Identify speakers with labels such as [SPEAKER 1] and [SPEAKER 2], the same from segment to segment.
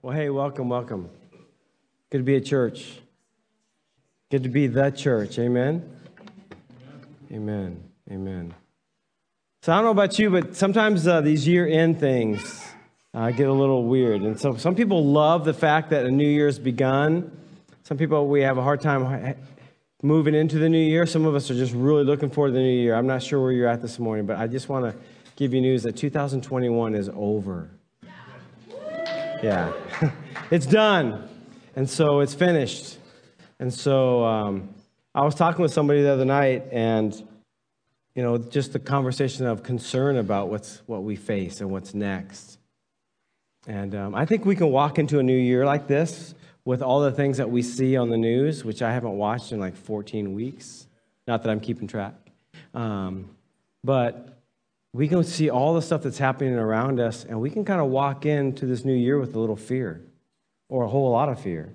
[SPEAKER 1] Well, hey, welcome, welcome. Good to be at church. Good to be the church. Amen. Amen. Amen. So I don't know about you, but sometimes uh, these year end things uh, get a little weird. And so some people love the fact that a new year's begun. Some people, we have a hard time moving into the new year. Some of us are just really looking forward to the new year. I'm not sure where you're at this morning, but I just want to give you news that 2021 is over. Yeah, it's done. And so it's finished. And so um, I was talking with somebody the other night, and you know, just the conversation of concern about what's what we face and what's next. And um, I think we can walk into a new year like this with all the things that we see on the news, which I haven't watched in like 14 weeks. Not that I'm keeping track, um, but we can see all the stuff that's happening around us, and we can kind of walk into this new year with a little fear or a whole lot of fear.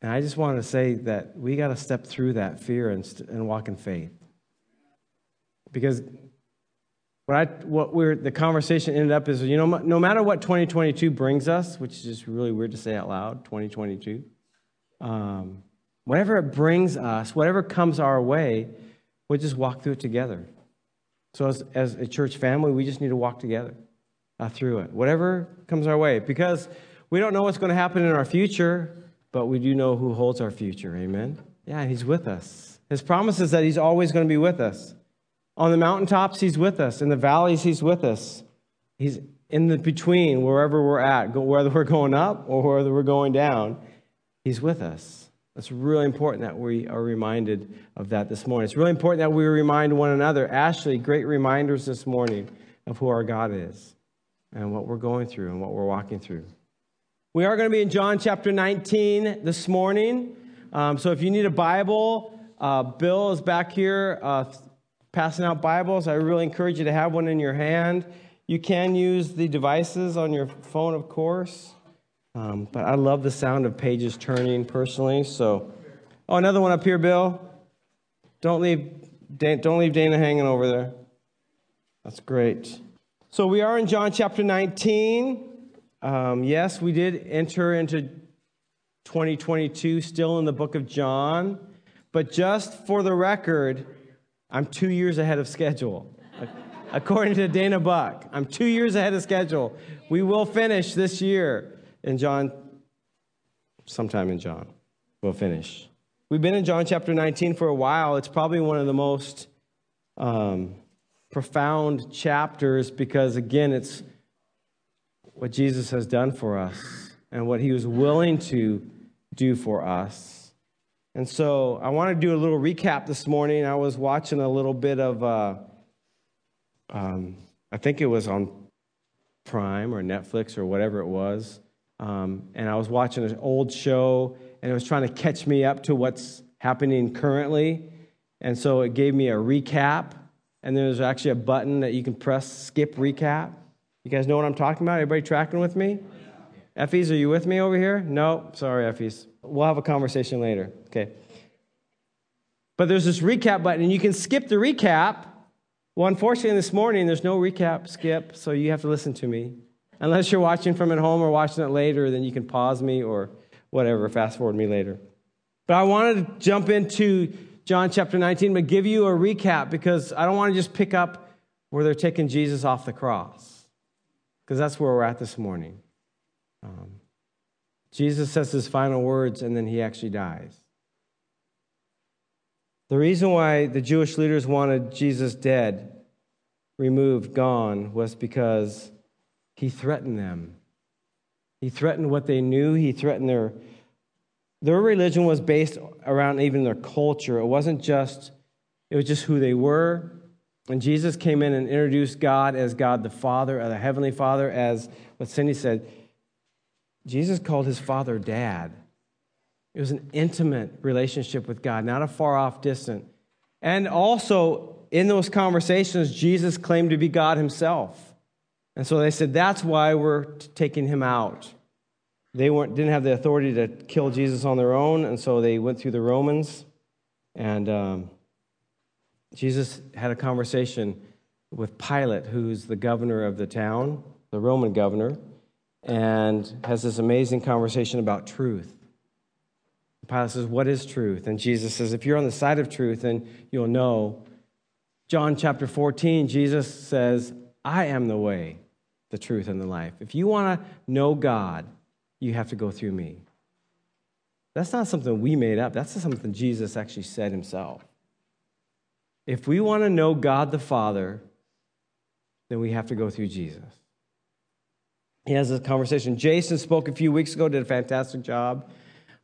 [SPEAKER 1] And I just wanted to say that we got to step through that fear and, and walk in faith. Because what, I, what we're, the conversation ended up is, you know, no matter what 2022 brings us, which is just really weird to say out loud, 2022, um, whatever it brings us, whatever comes our way, we'll just walk through it together. So, as, as a church family, we just need to walk together uh, through it, whatever comes our way, because we don't know what's going to happen in our future, but we do know who holds our future. Amen? Yeah, He's with us. His promise is that He's always going to be with us. On the mountaintops, He's with us. In the valleys, He's with us. He's in the between, wherever we're at, whether we're going up or whether we're going down, He's with us. It's really important that we are reminded of that this morning. It's really important that we remind one another. Ashley, great reminders this morning of who our God is and what we're going through and what we're walking through. We are going to be in John chapter 19 this morning. Um, so if you need a Bible, uh, Bill is back here uh, passing out Bibles. I really encourage you to have one in your hand. You can use the devices on your phone, of course. Um, but I love the sound of pages turning personally. So, oh, another one up here, Bill. Don't leave, don't leave Dana hanging over there. That's great. So we are in John chapter 19. Um, yes, we did enter into 2022 still in the book of John, but just for the record, I'm two years ahead of schedule. According to Dana Buck, I'm two years ahead of schedule. We will finish this year in John, sometime in John. We'll finish. We've been in John chapter 19 for a while. It's probably one of the most um, profound chapters because, again, it's what Jesus has done for us and what he was willing to do for us. And so I want to do a little recap this morning. I was watching a little bit of, uh, um, I think it was on Prime or Netflix or whatever it was. Um, and I was watching an old show, and it was trying to catch me up to what's happening currently. And so it gave me a recap, and there's actually a button that you can press skip recap. You guys know what I'm talking about? Everybody tracking with me? Effies, are you with me over here? No, sorry, Effies. We'll have a conversation later. Okay. But there's this recap button, and you can skip the recap. Well, unfortunately, this morning, there's no recap skip, so you have to listen to me. Unless you're watching from at home or watching it later, then you can pause me or whatever, fast forward me later. But I wanted to jump into John chapter 19, but give you a recap because I don't want to just pick up where they're taking Jesus off the cross, because that's where we're at this morning. Um, Jesus says his final words, and then he actually dies. The reason why the Jewish leaders wanted Jesus dead, removed, gone, was because he threatened them. He threatened what they knew. He threatened their their religion was based around even their culture. It wasn't just it was just who they were. And Jesus came in and introduced God as God the Father, or the Heavenly Father, as what Cindy said. Jesus called his Father Dad. It was an intimate relationship with God, not a far off distant. And also, in those conversations, Jesus claimed to be God himself. And so they said, that's why we're taking him out. They weren't, didn't have the authority to kill Jesus on their own, and so they went through the Romans. And um, Jesus had a conversation with Pilate, who's the governor of the town, the Roman governor. and has this amazing conversation about truth. Pilate says, What is truth? And Jesus says, If you're on the side of truth, then you'll know. John chapter 14, Jesus says, I am the way, the truth, and the life. If you want to know God, you have to go through me. That's not something we made up, that's something Jesus actually said himself. If we want to know God the Father, then we have to go through Jesus. He has a conversation. Jason spoke a few weeks ago, did a fantastic job.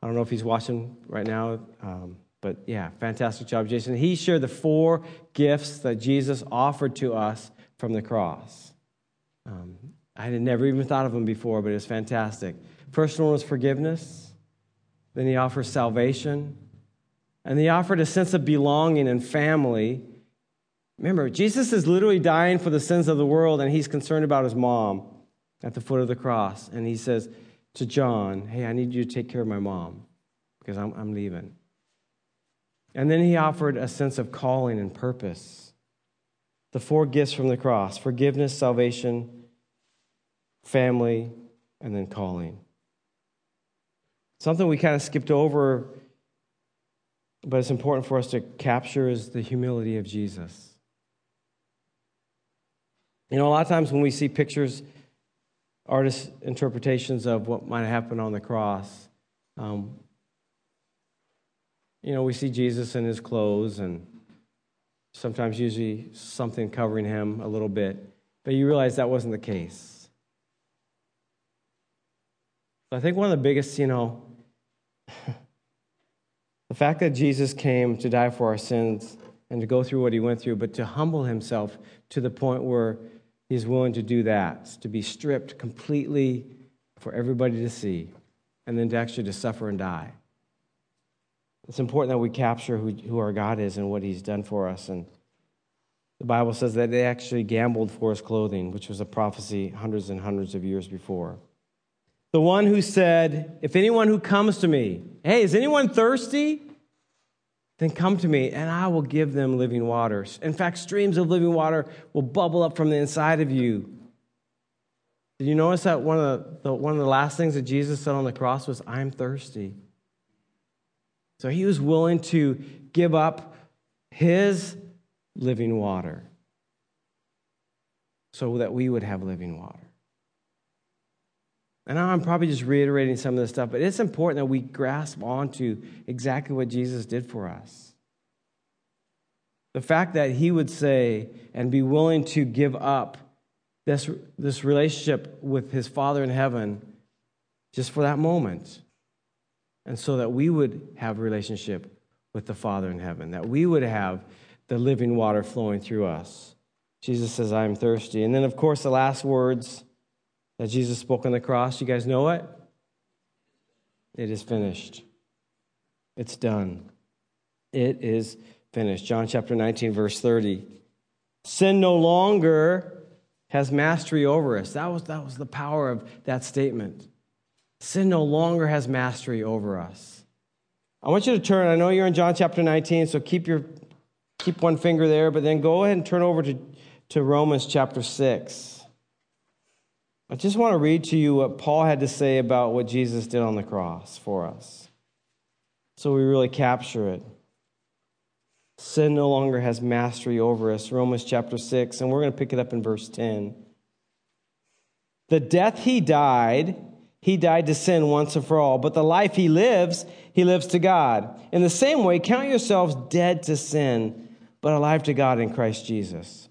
[SPEAKER 1] I don't know if he's watching right now, um, but yeah, fantastic job, Jason. He shared the four gifts that Jesus offered to us from the cross. Um, I had never even thought of them before, but it's fantastic. First one was forgiveness. Then he offers salvation. And he offered a sense of belonging and family. Remember, Jesus is literally dying for the sins of the world, and he's concerned about his mom at the foot of the cross. And he says to John, Hey, I need you to take care of my mom because I'm, I'm leaving. And then he offered a sense of calling and purpose. The four gifts from the cross forgiveness, salvation, family, and then calling. Something we kind of skipped over, but it's important for us to capture is the humility of Jesus. You know, a lot of times when we see pictures, artists' interpretations of what might happen on the cross, um, you know, we see Jesus in his clothes and sometimes usually something covering him a little bit, but you realize that wasn't the case. I think one of the biggest, you know, the fact that Jesus came to die for our sins and to go through what he went through, but to humble himself to the point where he's willing to do that, to be stripped completely for everybody to see, and then to actually to suffer and die. It's important that we capture who, who our God is and what he's done for us. And the Bible says that they actually gambled for his clothing, which was a prophecy hundreds and hundreds of years before. The one who said, If anyone who comes to me, hey, is anyone thirsty? Then come to me, and I will give them living waters. In fact, streams of living water will bubble up from the inside of you. Did you notice that one of the, the one of the last things that Jesus said on the cross was, I'm thirsty? So he was willing to give up his living water so that we would have living water. And I'm probably just reiterating some of this stuff, but it's important that we grasp onto exactly what Jesus did for us. The fact that he would say and be willing to give up this, this relationship with his Father in heaven just for that moment. And so that we would have relationship with the Father in heaven, that we would have the living water flowing through us. Jesus says, I am thirsty. And then, of course, the last words that Jesus spoke on the cross. You guys know it? It is finished. It's done. It is finished. John chapter 19, verse 30. Sin no longer has mastery over us. That was, that was the power of that statement. Sin no longer has mastery over us. I want you to turn, I know you're in John chapter 19, so keep your keep one finger there, but then go ahead and turn over to, to Romans chapter 6. I just want to read to you what Paul had to say about what Jesus did on the cross for us. So we really capture it. Sin no longer has mastery over us. Romans chapter 6, and we're going to pick it up in verse 10. The death he died, he died to sin once and for all, but the life he lives, he lives to God. In the same way, count yourselves dead to sin, but alive to God in Christ Jesus.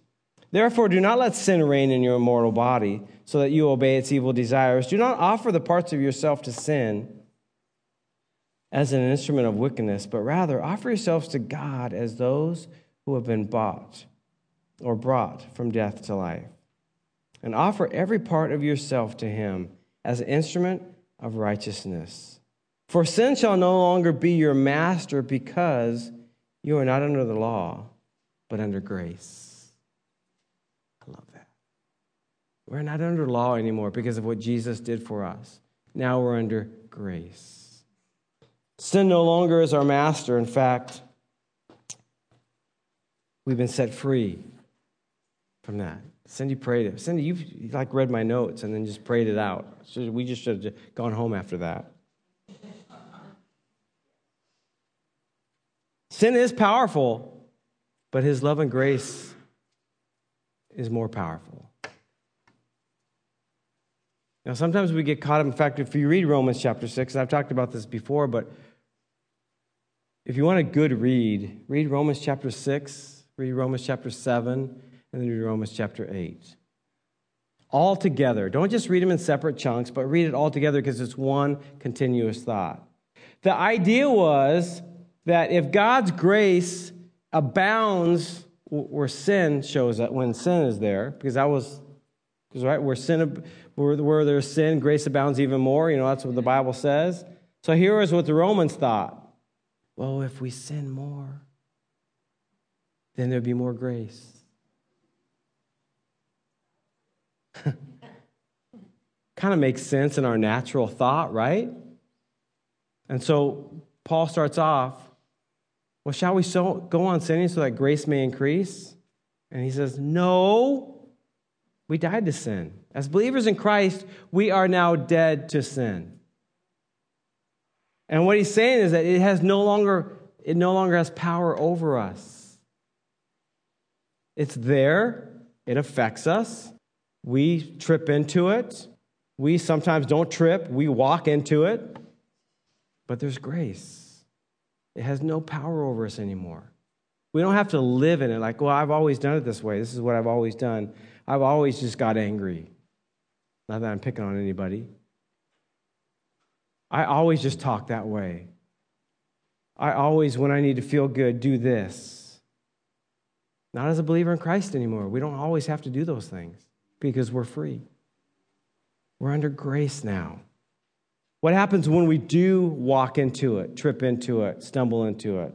[SPEAKER 1] Therefore, do not let sin reign in your mortal body so that you obey its evil desires. Do not offer the parts of yourself to sin as an instrument of wickedness, but rather offer yourselves to God as those who have been bought or brought from death to life. And offer every part of yourself to Him as an instrument of righteousness. For sin shall no longer be your master because you are not under the law, but under grace. I love that. We're not under law anymore because of what Jesus did for us. Now we're under grace. Sin no longer is our master. In fact, we've been set free from that. Cindy prayed it. Cindy, you've you like read my notes and then just prayed it out. So we just should have gone home after that. Sin is powerful, but his love and grace is more powerful. Now, sometimes we get caught up. In fact, if you read Romans chapter 6, I've talked about this before, but if you want a good read, read Romans chapter 6, read Romans chapter 7, and then Romans chapter 8. All together. Don't just read them in separate chunks, but read it all together because it's one continuous thought. The idea was that if God's grace abounds where sin shows up, when sin is there, because that was, because right, where sin where, where there's sin, grace abounds even more. You know, that's what the Bible says. So here is what the Romans thought. Well, if we sin more, then there'd be more grace. kind of makes sense in our natural thought, right? And so Paul starts off, well, shall we so, go on sinning so that grace may increase? And he says, no, we died to sin. As believers in Christ, we are now dead to sin. And what he's saying is that it has no longer it no longer has power over us. It's there, it affects us. We trip into it. We sometimes don't trip, we walk into it. But there's grace. It has no power over us anymore. We don't have to live in it like, well, I've always done it this way. This is what I've always done. I've always just got angry. Not that I'm picking on anybody. I always just talk that way. I always, when I need to feel good, do this. Not as a believer in Christ anymore. We don't always have to do those things because we're free. We're under grace now. What happens when we do walk into it, trip into it, stumble into it?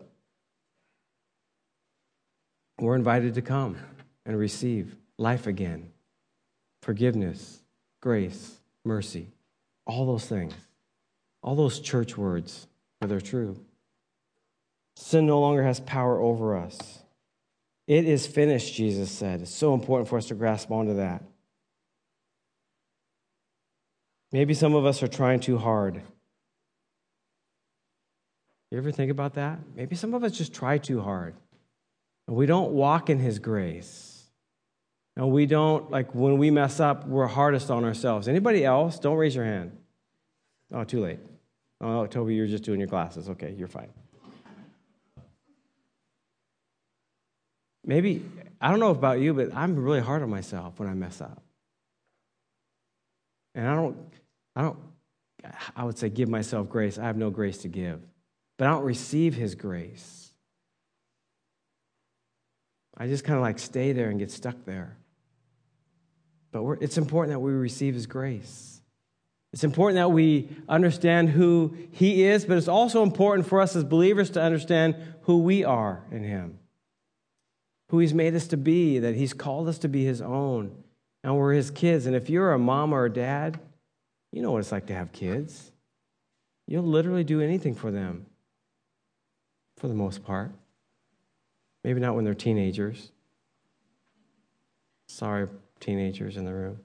[SPEAKER 1] We're invited to come and receive life again, forgiveness, grace, mercy, all those things, all those church words, where they're true. Sin no longer has power over us. It is finished, Jesus said. It's so important for us to grasp onto that. Maybe some of us are trying too hard. You ever think about that? Maybe some of us just try too hard. And we don't walk in His grace. And we don't, like when we mess up, we're hardest on ourselves. Anybody else? Don't raise your hand. Oh, too late. Oh, Toby, you're just doing your glasses. Okay, you're fine. Maybe, I don't know about you, but I'm really hard on myself when I mess up. And I don't, I don't, I would say give myself grace. I have no grace to give, but I don't receive his grace. I just kind of like stay there and get stuck there. But it's important that we receive His grace. It's important that we understand who He is, but it's also important for us as believers to understand who we are in Him, who He's made us to be, that He's called us to be His own, and we're His kids. And if you're a mom or a dad, you know what it's like to have kids. You'll literally do anything for them, for the most part. Maybe not when they're teenagers. Sorry, teenagers in the room.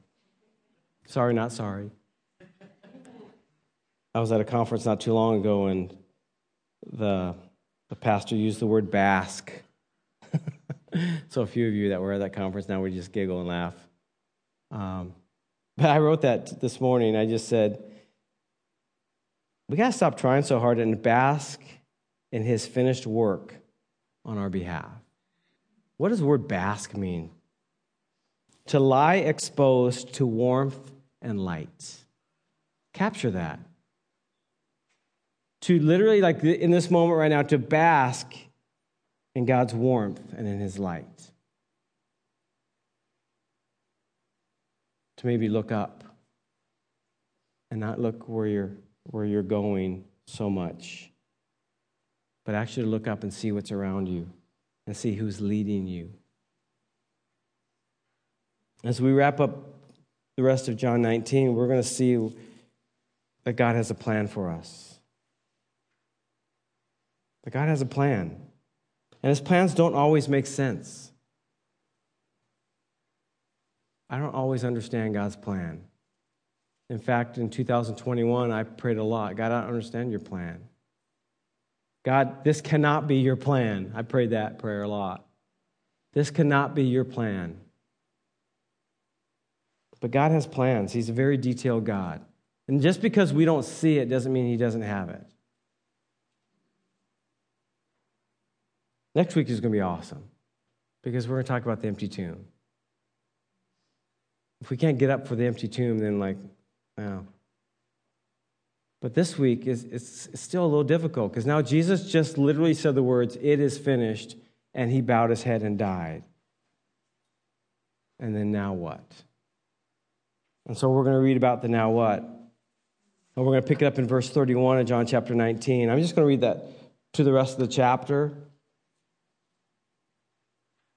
[SPEAKER 1] Sorry, not sorry. I was at a conference not too long ago and the, the pastor used the word bask. so a few of you that were at that conference now we just giggle and laugh. Um, but I wrote that this morning. I just said, we got to stop trying so hard and bask in his finished work on our behalf. What does the word bask mean? to lie exposed to warmth and light. Capture that. To literally, like in this moment right now, to bask in God's warmth and in His light. To maybe look up and not look where you're, where you're going so much, but actually look up and see what's around you and see who's leading you as we wrap up the rest of John 19, we're going to see that God has a plan for us. That God has a plan. And his plans don't always make sense. I don't always understand God's plan. In fact, in 2021, I prayed a lot God, I don't understand your plan. God, this cannot be your plan. I prayed that prayer a lot. This cannot be your plan. But God has plans. He's a very detailed God. And just because we don't see it doesn't mean He doesn't have it. Next week is going to be awesome because we're going to talk about the empty tomb. If we can't get up for the empty tomb, then, like, wow. But this week is it's, still a little difficult because now Jesus just literally said the words, It is finished, and he bowed his head and died. And then now what? And so we're going to read about the now what. And we're going to pick it up in verse 31 of John chapter 19. I'm just going to read that to the rest of the chapter.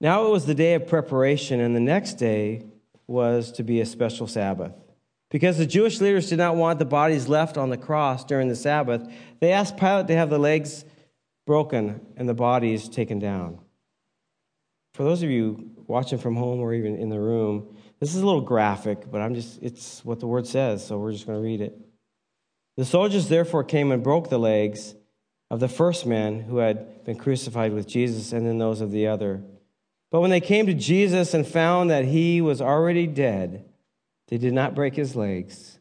[SPEAKER 1] Now it was the day of preparation, and the next day was to be a special Sabbath. Because the Jewish leaders did not want the bodies left on the cross during the Sabbath, they asked Pilate to have the legs broken and the bodies taken down. For those of you watching from home or even in the room, this is a little graphic, but I'm just it's what the word says, so we're just going to read it. The soldiers therefore came and broke the legs of the first man who had been crucified with Jesus and then those of the other. But when they came to Jesus and found that he was already dead, they did not break his legs.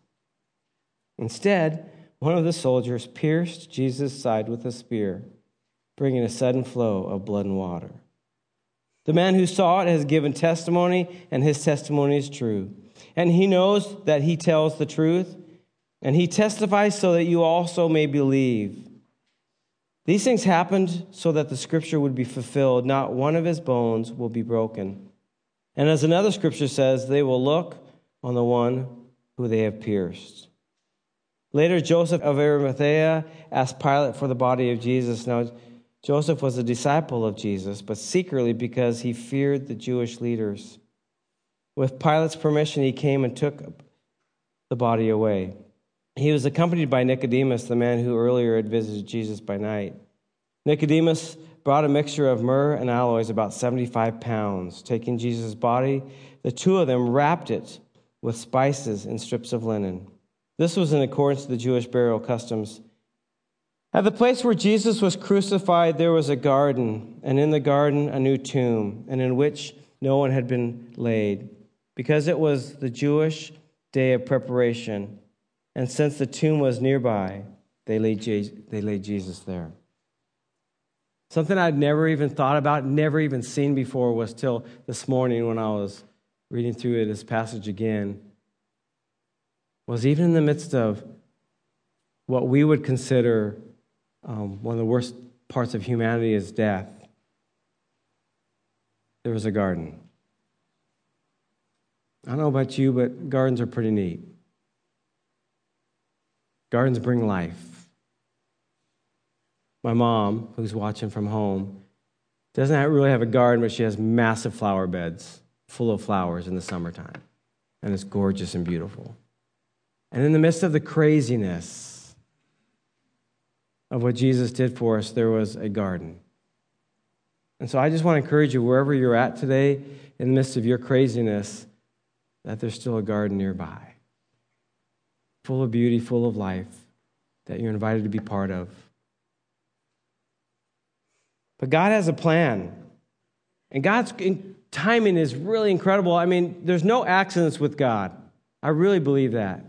[SPEAKER 1] Instead, one of the soldiers pierced Jesus' side with a spear, bringing a sudden flow of blood and water. The man who saw it has given testimony, and his testimony is true. And he knows that he tells the truth, and he testifies so that you also may believe. These things happened so that the scripture would be fulfilled. Not one of his bones will be broken. And as another scripture says, they will look on the one who they have pierced. Later, Joseph of Arimathea asked Pilate for the body of Jesus. Now, Joseph was a disciple of Jesus, but secretly because he feared the Jewish leaders. With Pilate's permission, he came and took the body away. He was accompanied by Nicodemus, the man who earlier had visited Jesus by night. Nicodemus brought a mixture of myrrh and aloes, about 75 pounds. Taking Jesus' body, the two of them wrapped it with spices and strips of linen. This was in accordance to the Jewish burial customs. At the place where Jesus was crucified, there was a garden, and in the garden, a new tomb, and in which no one had been laid, because it was the Jewish day of preparation. And since the tomb was nearby, they laid, they laid Jesus there. Something I'd never even thought about, never even seen before, was till this morning when I was reading through this passage again, was even in the midst of what we would consider um, one of the worst parts of humanity is death, there was a garden. I don't know about you, but gardens are pretty neat. Gardens bring life. My mom, who's watching from home, doesn't really have a garden, but she has massive flower beds full of flowers in the summertime. And it's gorgeous and beautiful. And in the midst of the craziness of what Jesus did for us, there was a garden. And so I just want to encourage you, wherever you're at today, in the midst of your craziness, that there's still a garden nearby full of beauty, full of life, that you're invited to be part of. But God has a plan. And God's timing is really incredible. I mean, there's no accidents with God. I really believe that.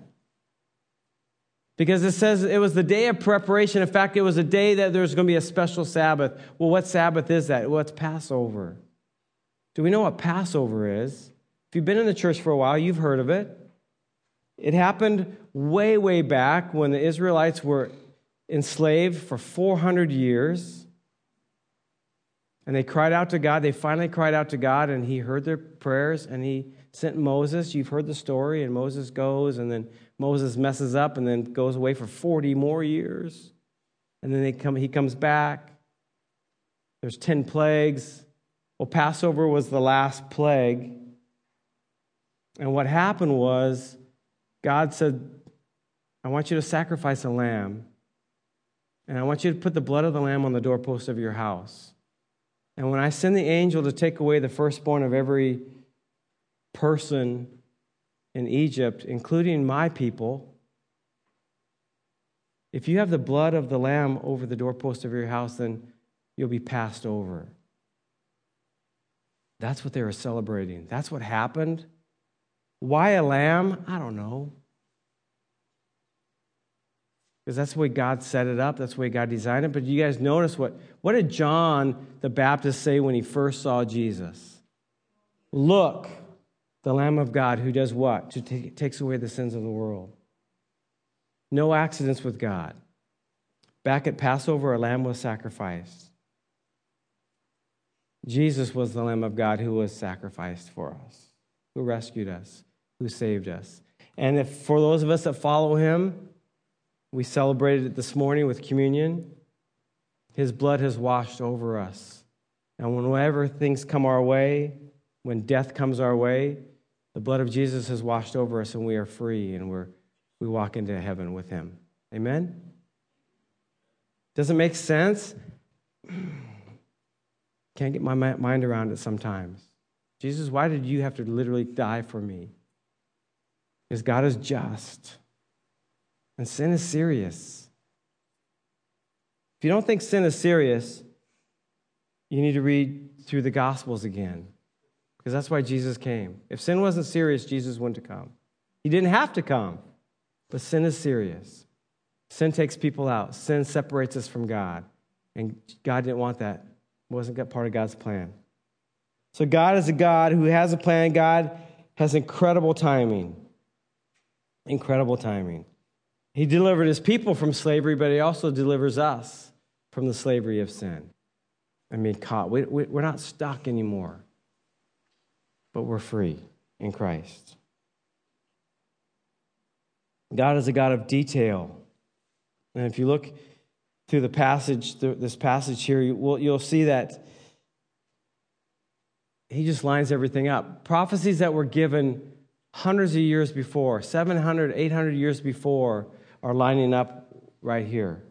[SPEAKER 1] Because it says it was the day of preparation. In fact, it was a day that there was going to be a special Sabbath. Well, what Sabbath is that? Well, it's Passover. Do we know what Passover is? If you've been in the church for a while, you've heard of it. It happened way, way back when the Israelites were enslaved for 400 years. And they cried out to God. They finally cried out to God, and He heard their prayers, and He sent Moses. You've heard the story, and Moses goes, and then Moses messes up and then goes away for 40 more years. And then they come, he comes back. There's 10 plagues. Well, Passover was the last plague. And what happened was God said, I want you to sacrifice a lamb, and I want you to put the blood of the lamb on the doorpost of your house. And when I send the angel to take away the firstborn of every person in Egypt, including my people, if you have the blood of the lamb over the doorpost of your house, then you'll be passed over. That's what they were celebrating. That's what happened. Why a lamb? I don't know. Because that's the way God set it up, that's the way God designed it. But you guys notice what, what did John the Baptist say when he first saw Jesus? Look, the Lamb of God who does what? To take, takes away the sins of the world. No accidents with God. Back at Passover, a lamb was sacrificed. Jesus was the Lamb of God who was sacrificed for us, who rescued us, who saved us. And if for those of us that follow him, we celebrated it this morning with communion. His blood has washed over us. And whenever things come our way, when death comes our way, the blood of Jesus has washed over us and we are free and we're, we walk into heaven with him. Amen? Does it make sense? Can't get my mind around it sometimes. Jesus, why did you have to literally die for me? Because God is just. And sin is serious. If you don't think sin is serious, you need to read through the Gospels again, because that's why Jesus came. If sin wasn't serious, Jesus wouldn't have come. He didn't have to come, but sin is serious. Sin takes people out, sin separates us from God, and God didn't want that. It wasn't part of God's plan. So, God is a God who has a plan. God has incredible timing. Incredible timing. He delivered his people from slavery, but he also delivers us from the slavery of sin. I mean, caught. We, we, we're not stuck anymore, but we're free in Christ. God is a God of detail. And if you look through the passage, through this passage here, you will, you'll see that he just lines everything up. Prophecies that were given hundreds of years before, 700, 800 years before, are lining up right here.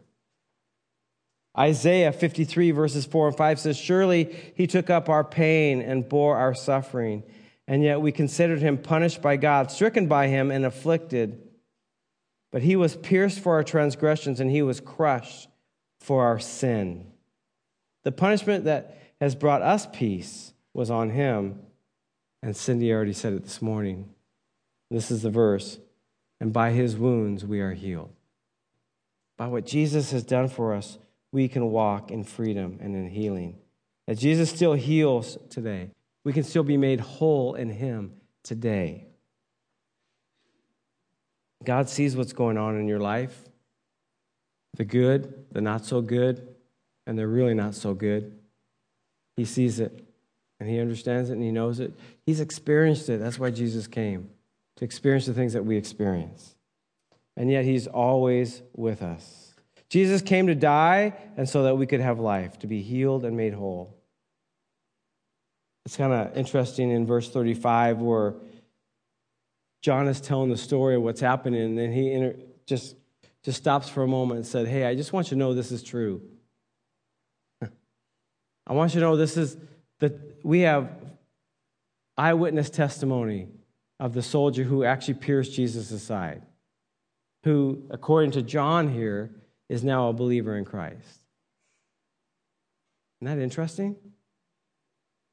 [SPEAKER 1] Isaiah 53, verses 4 and 5 says, Surely he took up our pain and bore our suffering, and yet we considered him punished by God, stricken by him, and afflicted. But he was pierced for our transgressions, and he was crushed for our sin. The punishment that has brought us peace was on him. And Cindy already said it this morning. This is the verse and by his wounds we are healed. By what Jesus has done for us, we can walk in freedom and in healing. That Jesus still heals today. We can still be made whole in him today. God sees what's going on in your life the good, the not so good, and the really not so good. He sees it and he understands it and he knows it. He's experienced it. That's why Jesus came to experience the things that we experience. And yet, He's always with us. Jesus came to die, and so that we could have life, to be healed and made whole. It's kind of interesting in verse 35 where John is telling the story of what's happening, and then he inter- just, just stops for a moment and said, Hey, I just want you to know this is true. I want you to know this is that we have eyewitness testimony of the soldier who actually pierced Jesus' side, who, according to John here, is now a believer in Christ. Isn't that interesting?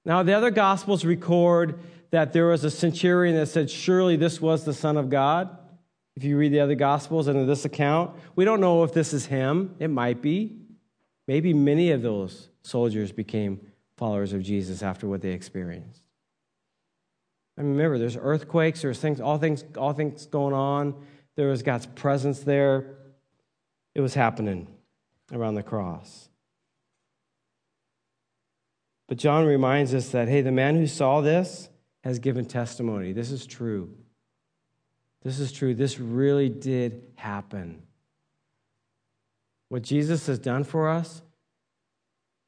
[SPEAKER 1] Now, the other Gospels record that there was a centurion that said, Surely this was the Son of God. If you read the other Gospels and in this account, we don't know if this is him. It might be. Maybe many of those soldiers became followers of Jesus after what they experienced. I remember, there's earthquakes, there's things, all things, all things going on. There was God's presence there. It was happening around the cross. But John reminds us that, hey, the man who saw this has given testimony. This is true. This is true. This really did happen. What Jesus has done for us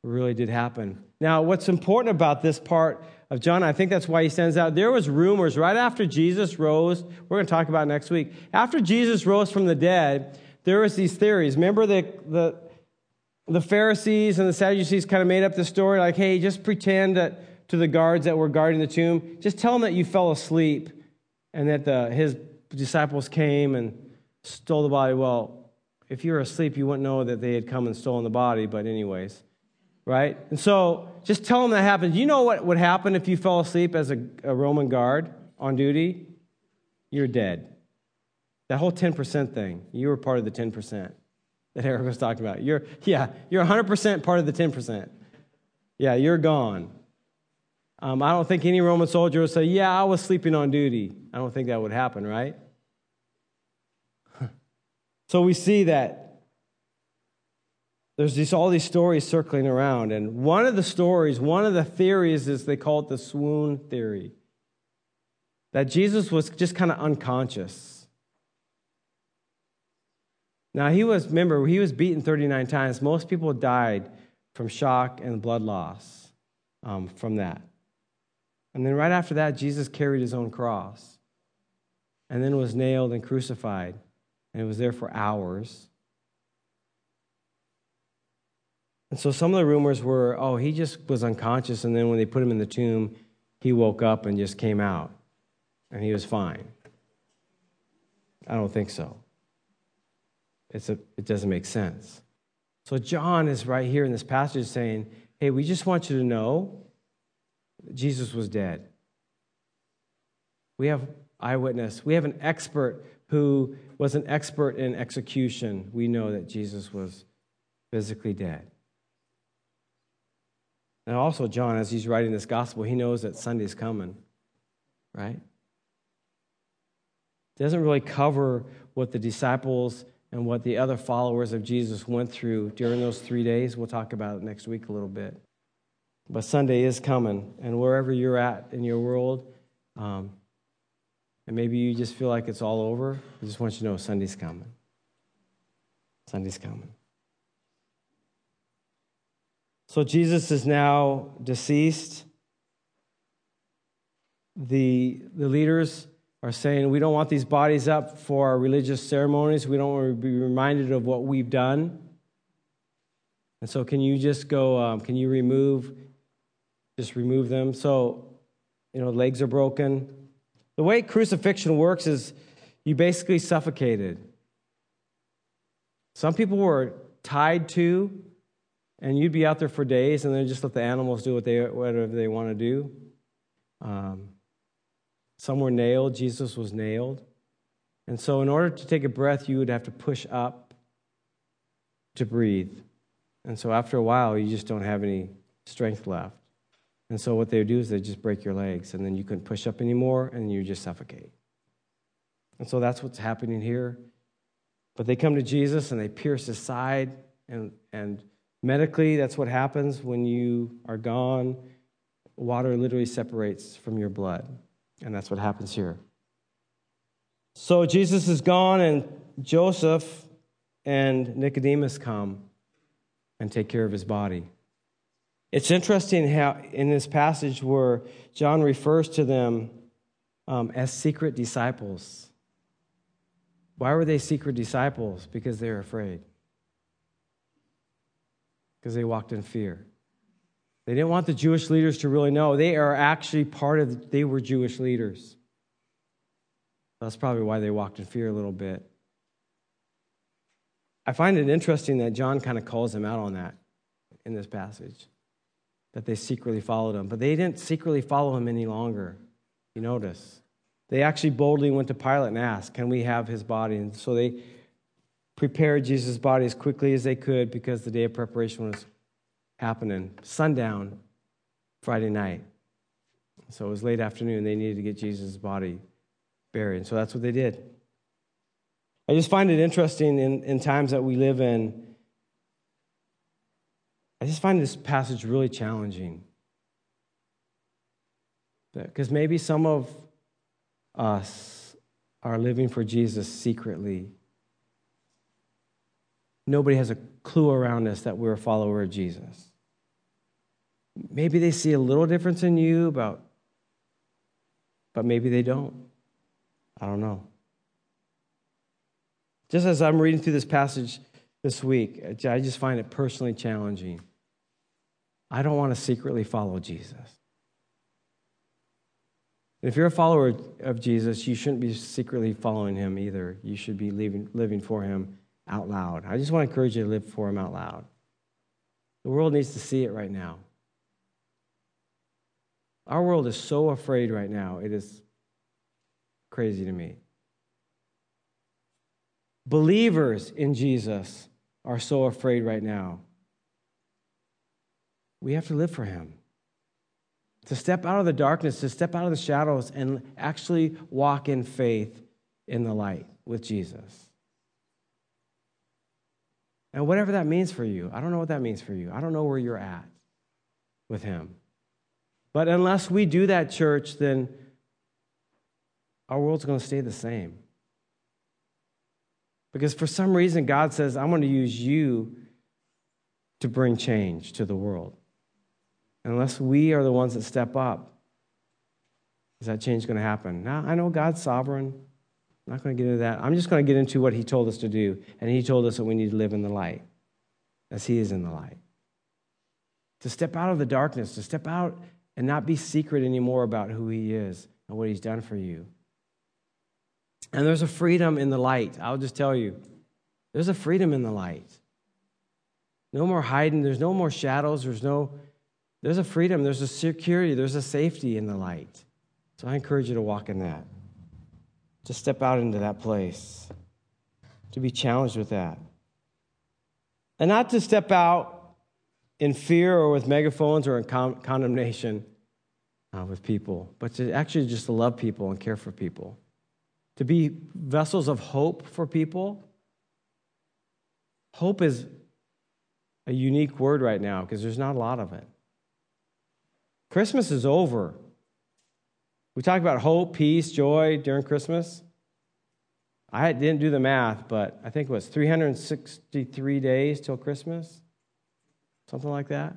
[SPEAKER 1] really did happen. Now, what's important about this part of John. I think that's why he stands out. There was rumors right after Jesus rose. We're going to talk about next week. After Jesus rose from the dead, there was these theories. Remember the the the Pharisees and the Sadducees kind of made up the story like, hey, just pretend that to the guards that were guarding the tomb, just tell them that you fell asleep and that the, his disciples came and stole the body. Well, if you were asleep, you wouldn't know that they had come and stolen the body, but, anyways, right? And so just tell them that happened. You know what would happen if you fell asleep as a, a Roman guard on duty? You're dead. That whole 10% thing, you were part of the 10% that Eric was talking about. You're, yeah, you're 100% part of the 10%. Yeah, you're gone. Um, I don't think any Roman soldier would say, Yeah, I was sleeping on duty. I don't think that would happen, right? so we see that there's these, all these stories circling around. And one of the stories, one of the theories is they call it the swoon theory that Jesus was just kind of unconscious. Now, he was, remember, he was beaten 39 times. Most people died from shock and blood loss um, from that. And then right after that, Jesus carried his own cross and then was nailed and crucified. And it was there for hours. And so some of the rumors were oh, he just was unconscious. And then when they put him in the tomb, he woke up and just came out and he was fine. I don't think so. It's a, it doesn't make sense. So John is right here in this passage saying, hey, we just want you to know Jesus was dead. We have eyewitness. We have an expert who was an expert in execution. We know that Jesus was physically dead. And also, John, as he's writing this gospel, he knows that Sunday's coming, right? doesn't really cover what the disciples and what the other followers of Jesus went through during those three days. We'll talk about it next week a little bit. But Sunday is coming, and wherever you're at in your world, um, and maybe you just feel like it's all over, I just want you to know Sunday's coming. Sunday's coming. So Jesus is now deceased. The, the leaders are saying we don't want these bodies up for our religious ceremonies. We don't want to be reminded of what we've done. And so, can you just go, um, can you remove, just remove them? So, you know, legs are broken. The way crucifixion works is you basically suffocated. Some people were tied to, and you'd be out there for days, and then just let the animals do what they, whatever they want to do. Um, some were nailed. Jesus was nailed. And so, in order to take a breath, you would have to push up to breathe. And so, after a while, you just don't have any strength left. And so, what they would do is they just break your legs, and then you couldn't push up anymore, and you just suffocate. And so, that's what's happening here. But they come to Jesus and they pierce his side, and, and medically, that's what happens when you are gone. Water literally separates from your blood. And that's what happens here. So Jesus is gone, and Joseph and Nicodemus come and take care of his body. It's interesting how in this passage where John refers to them um, as secret disciples. Why were they secret disciples? Because they were afraid. Because they walked in fear. They didn't want the Jewish leaders to really know. They are actually part of, they were Jewish leaders. That's probably why they walked in fear a little bit. I find it interesting that John kind of calls them out on that in this passage, that they secretly followed him. But they didn't secretly follow him any longer. You notice. They actually boldly went to Pilate and asked, Can we have his body? And so they prepared Jesus' body as quickly as they could because the day of preparation was happening. Sundown, Friday night. So it was late afternoon. They needed to get Jesus' body buried. And So that's what they did. I just find it interesting in, in times that we live in. I just find this passage really challenging. Because maybe some of us are living for Jesus secretly. Nobody has a clue around us that we're a follower of Jesus. Maybe they see a little difference in you about but maybe they don't. I don't know. Just as I'm reading through this passage this week, I just find it personally challenging. I don't want to secretly follow Jesus. If you're a follower of Jesus, you shouldn't be secretly following him either. You should be living, living for him out loud. I just want to encourage you to live for him out loud. The world needs to see it right now. Our world is so afraid right now, it is crazy to me. Believers in Jesus are so afraid right now. We have to live for him to step out of the darkness, to step out of the shadows, and actually walk in faith in the light with Jesus. And whatever that means for you, I don't know what that means for you. I don't know where you're at with Him. But unless we do that, church, then our world's going to stay the same. Because for some reason, God says, I'm going to use you to bring change to the world unless we are the ones that step up, is that change going to happen? Now, I know God's sovereign. I'm not going to get into that. I'm just going to get into what He told us to do. And He told us that we need to live in the light as He is in the light. To step out of the darkness, to step out and not be secret anymore about who He is and what He's done for you. And there's a freedom in the light. I'll just tell you there's a freedom in the light. No more hiding, there's no more shadows, there's no there's a freedom, there's a security, there's a safety in the light. So I encourage you to walk in that, to step out into that place, to be challenged with that. And not to step out in fear or with megaphones or in con- condemnation uh, with people, but to actually just to love people and care for people, to be vessels of hope for people. Hope is a unique word right now because there's not a lot of it. Christmas is over. We talk about hope, peace, joy during Christmas. I didn't do the math, but I think it was 363 days till Christmas, something like that.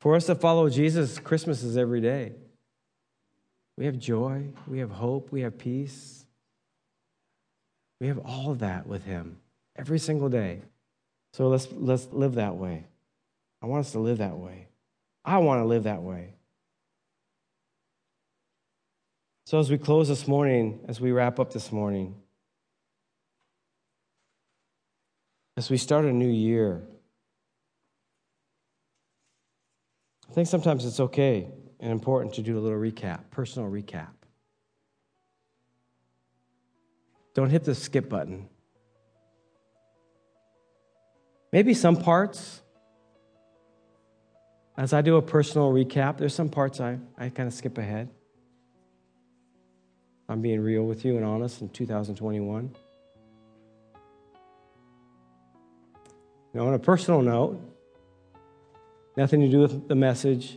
[SPEAKER 1] For us to follow Jesus, Christmas is every day. We have joy, we have hope, we have peace. We have all that with Him every single day. So let's, let's live that way. I want us to live that way. I want to live that way. So, as we close this morning, as we wrap up this morning, as we start a new year, I think sometimes it's okay and important to do a little recap, personal recap. Don't hit the skip button. Maybe some parts as I do a personal recap, there's some parts I, I kind of skip ahead. I'm being real with you and honest in 2021. Now, on a personal note, nothing to do with the message,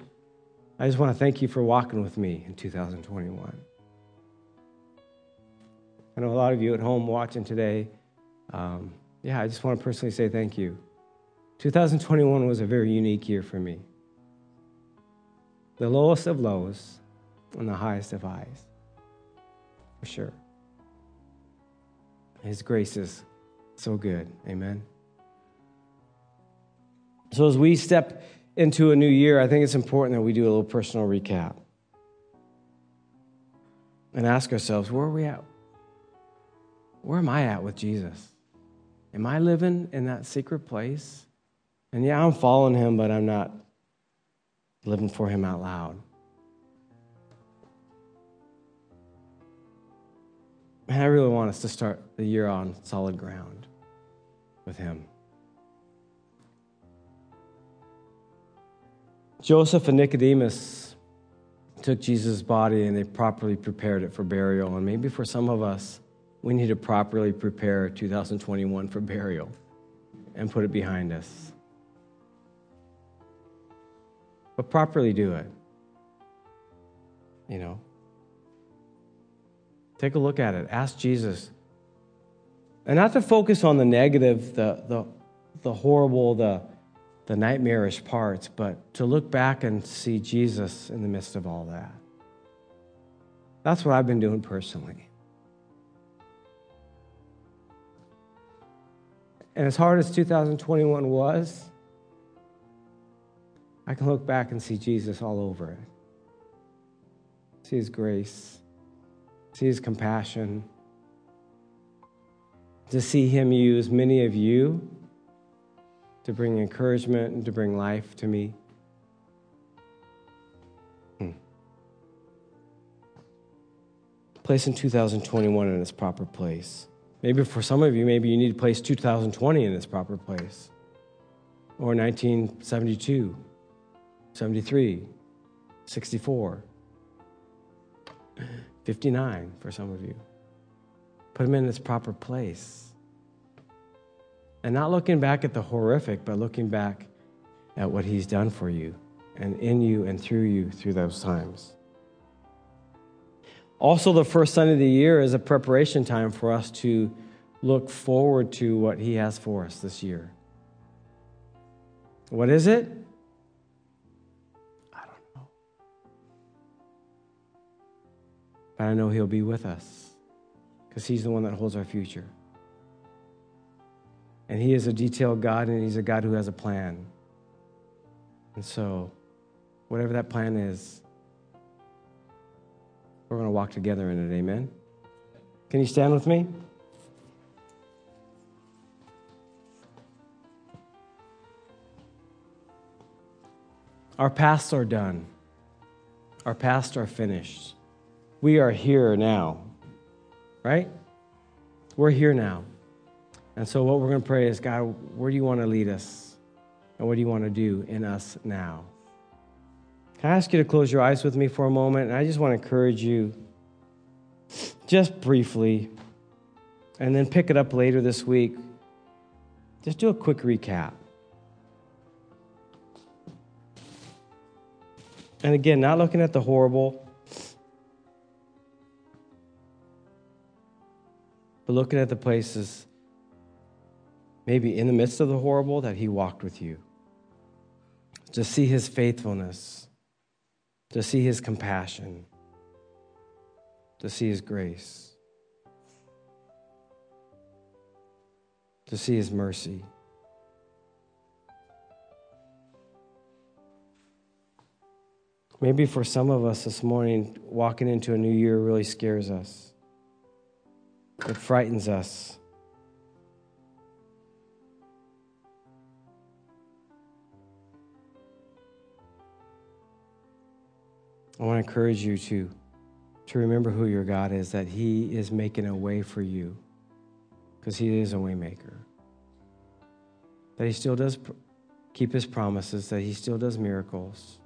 [SPEAKER 1] I just want to thank you for walking with me in 2021. I know a lot of you at home watching today. Um, yeah, I just want to personally say thank you. 2021 was a very unique year for me the lowest of lows and the highest of highs. For sure. His grace is so good. Amen. So, as we step into a new year, I think it's important that we do a little personal recap and ask ourselves where are we at? Where am I at with Jesus? Am I living in that secret place? And yeah, I'm following him, but I'm not living for Him out loud. Man, I really want us to start the year on solid ground with Him. Joseph and Nicodemus took Jesus' body and they properly prepared it for burial. And maybe for some of us, we need to properly prepare 2021 for burial and put it behind us but properly do it. You know? Take a look at it. Ask Jesus. And not to focus on the negative, the, the, the horrible, the, the nightmarish parts, but to look back and see Jesus in the midst of all that. That's what I've been doing personally. And as hard as 2021 was, I can look back and see Jesus all over it. See his grace, see his compassion, to see him use many of you to bring encouragement and to bring life to me. Hmm. Place in 2021 in its proper place. Maybe for some of you, maybe you need to place 2020 in its proper place. Or 1972, 73, 64, 59 for some of you. Put them in its proper place. And not looking back at the horrific, but looking back at what He's done for you and in you and through you through those times. Also, the first Sunday of the year is a preparation time for us to look forward to what He has for us this year. What is it? But I know He'll be with us because He's the one that holds our future. And He is a detailed God, and He's a God who has a plan. And so, whatever that plan is, we're going to walk together in it. Amen. Can you stand with me? Our pasts are done. Our pasts are finished. We are here now, right? We're here now. And so, what we're going to pray is God, where do you want to lead us? And what do you want to do in us now? Can I ask you to close your eyes with me for a moment? And I just want to encourage you, just briefly, and then pick it up later this week. Just do a quick recap. And again, not looking at the horrible, looking at the places maybe in the midst of the horrible, that He walked with you. To see His faithfulness, to see His compassion, to see His grace, to see His mercy. Maybe for some of us this morning, walking into a new year really scares us. It frightens us. I want to encourage you to, to remember who your God is, that He is making a way for you because He is a waymaker. That He still does keep His promises, that He still does miracles.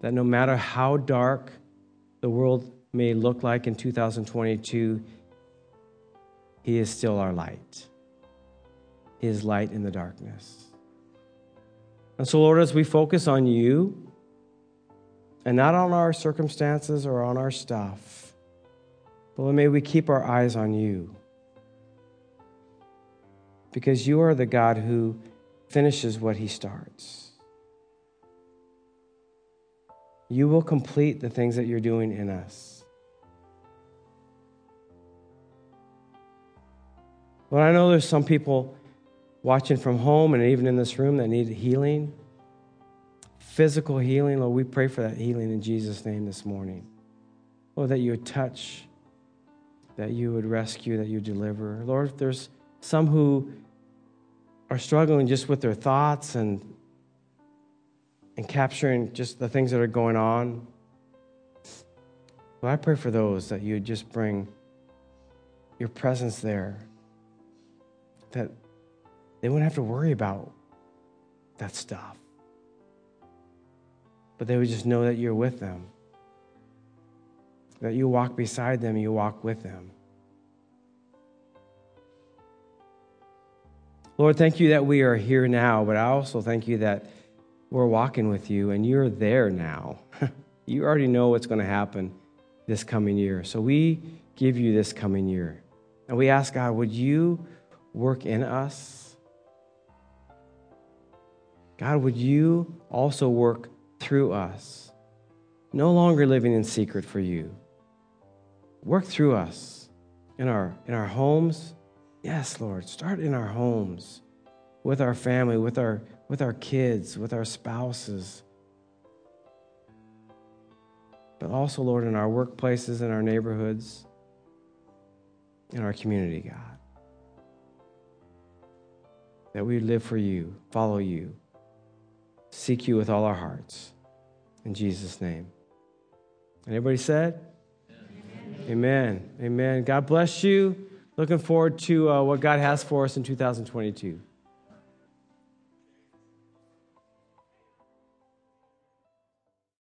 [SPEAKER 1] That no matter how dark the world may look like in 2022, He is still our light. He is light in the darkness. And so, Lord, as we focus on you, and not on our circumstances or on our stuff. But may we keep our eyes on you. Because you are the God who finishes what he starts. You will complete the things that you're doing in us. Well, I know there's some people watching from home and even in this room that need healing physical healing, Lord, we pray for that healing in Jesus' name this morning. Lord, that you would touch, that you would rescue, that you deliver. Lord, if there's some who are struggling just with their thoughts and and capturing just the things that are going on. Well, I pray for those that you would just bring your presence there, that they wouldn't have to worry about that stuff but they would just know that you're with them. That you walk beside them, you walk with them. Lord, thank you that we are here now, but I also thank you that we're walking with you and you're there now. you already know what's going to happen this coming year. So we give you this coming year. And we ask God, would you work in us? God, would you also work through us. No longer living in secret for you. Work through us in our, in our homes. Yes, Lord, start in our homes with our family, with our, with our kids, with our spouses. But also, Lord, in our workplaces, in our neighborhoods, in our community, God. That we live for you, follow you, seek you with all our hearts. In Jesus' name. And everybody said? Amen. Amen. Amen. God bless you. Looking forward to uh, what God has for us in 2022.